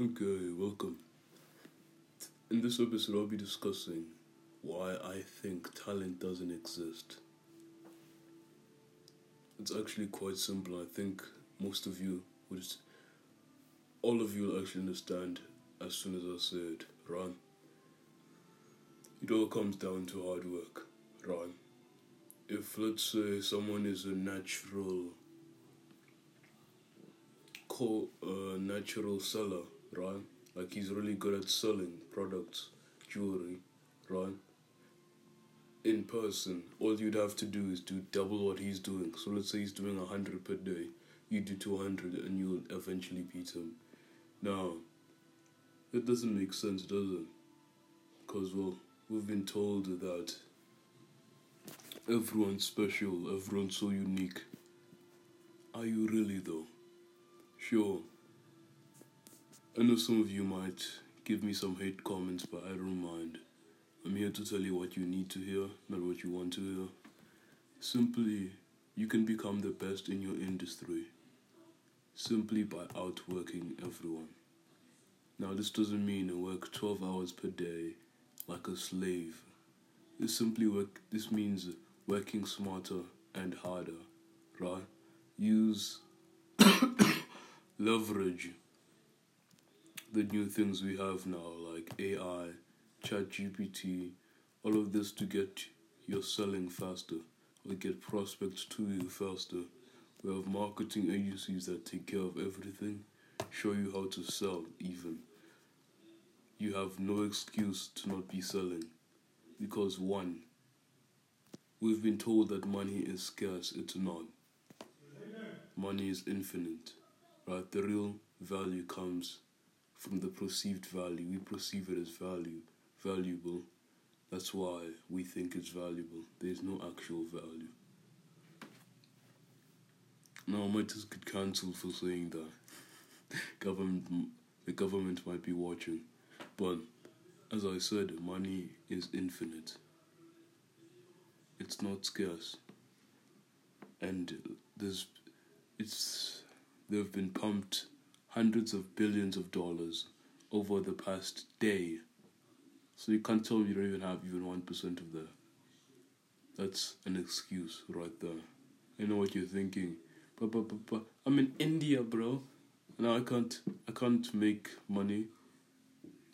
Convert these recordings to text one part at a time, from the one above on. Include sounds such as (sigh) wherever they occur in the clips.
Okay, welcome. In this episode, I'll be discussing why I think talent doesn't exist. It's actually quite simple. I think most of you would, all of you will actually understand as soon as I say it. Right? It all comes down to hard work. Run. If let's say someone is a natural, co- uh, natural seller right? Like he's really good at selling products, jewelry, right? In person, all you'd have to do is do double what he's doing. So let's say he's doing a hundred per day, you do two hundred, and you'll eventually beat him. Now, it doesn't make sense, does it? Because well, we've been told that everyone's special, everyone's so unique. Are you really though? Sure, I know some of you might give me some hate comments, but I don't mind. I'm here to tell you what you need to hear, not what you want to hear. Simply, you can become the best in your industry simply by outworking everyone. Now, this doesn't mean work 12 hours per day like a slave. This simply work. This means working smarter and harder, right? Use (coughs) leverage the new things we have now, like AI, ChatGPT, all of this to get your selling faster or get prospects to you faster. We have marketing agencies that take care of everything, show you how to sell, even. You have no excuse to not be selling. Because, one, we've been told that money is scarce, it's not. Money is infinite, right? The real value comes from the perceived value. We perceive it as value, valuable. That's why we think it's valuable. There's no actual value. Now, I might just get cancelled for saying that. (laughs) government, the government might be watching, but as I said, money is infinite. It's not scarce, and there's, it's, they've been pumped hundreds of billions of dollars over the past day. So you can't tell me you don't even have even 1% of that. That's an excuse right there. I know what you're thinking. But, but, but, but I'm in India, bro. Now I can't I can't make money.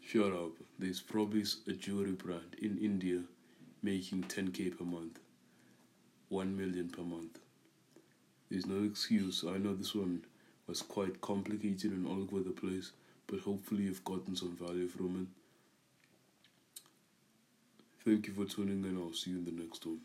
Shut up. There's probably a jewelry brand in India making 10k per month. 1 million per month. There's no excuse. I know this one was quite complicated and all over the place, but hopefully you've gotten some value from it. Thank you for tuning in. I'll see you in the next one.